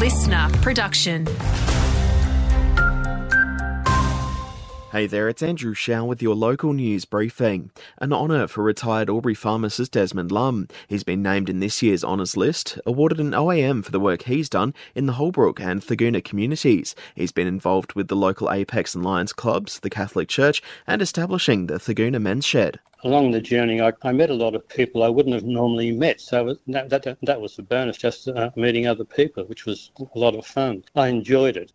listener production. Hey there, it's Andrew Shaw with your local news briefing. An honour for retired Albury pharmacist Desmond Lum. He's been named in this year's honours list, awarded an OAM for the work he's done in the Holbrook and Thurgoona communities. He's been involved with the local Apex and Lions clubs, the Catholic Church, and establishing the Thurgoona Men's Shed. Along the journey, I, I, met a lot of people I wouldn't have normally met. So that, that, that was the bonus, just uh, meeting other people, which was a lot of fun. I enjoyed it.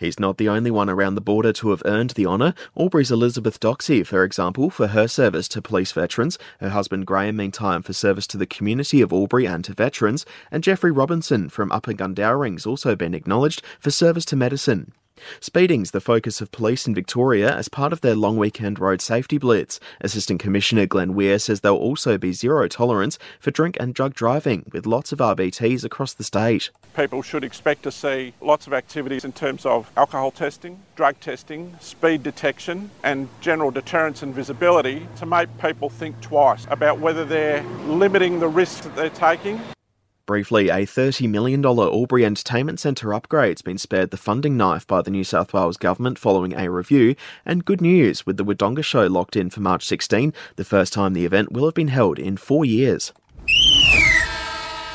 He's not the only one around the border to have earned the honour. Albury's Elizabeth Doxey, for example, for her service to police veterans, her husband Graham, meantime, for service to the community of Albury and to veterans, and Jeffrey Robinson from Upper Gundowring's also been acknowledged for service to medicine. Speeding's the focus of police in Victoria as part of their long weekend road safety blitz. Assistant Commissioner Glenn Weir says there'll also be zero tolerance for drink and drug driving, with lots of RBTs across the state. People should expect to see lots of activities in terms of alcohol testing, drug testing, speed detection, and general deterrence and visibility to make people think twice about whether they're limiting the risks that they're taking. Briefly, a $30 million Albury Entertainment Centre upgrade's been spared the funding knife by the New South Wales Government following a review, and good news with the Wodonga show locked in for March 16, the first time the event will have been held in four years.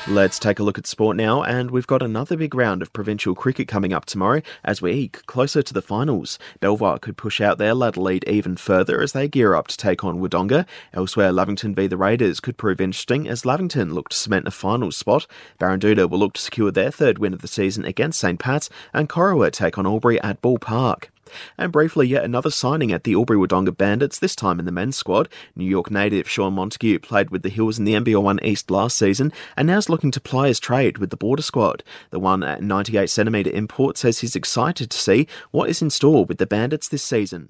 Let's take a look at sport now, and we've got another big round of provincial cricket coming up tomorrow as we eke closer to the finals. Belvoir could push out their ladder lead even further as they gear up to take on Wodonga. Elsewhere, Lavington v the Raiders could prove interesting as Lavington look to cement a final spot. Baranduda will look to secure their third win of the season against St Pat's, and Corowa take on Albury at Ball Park. And briefly, yet another signing at the Albury Wodonga Bandits, this time in the men's squad. New York native Sean Montague played with the Hills in the NBL1 East last season and now is looking to ply his trade with the border squad. The one at 98 centimetre import says he's excited to see what is in store with the Bandits this season.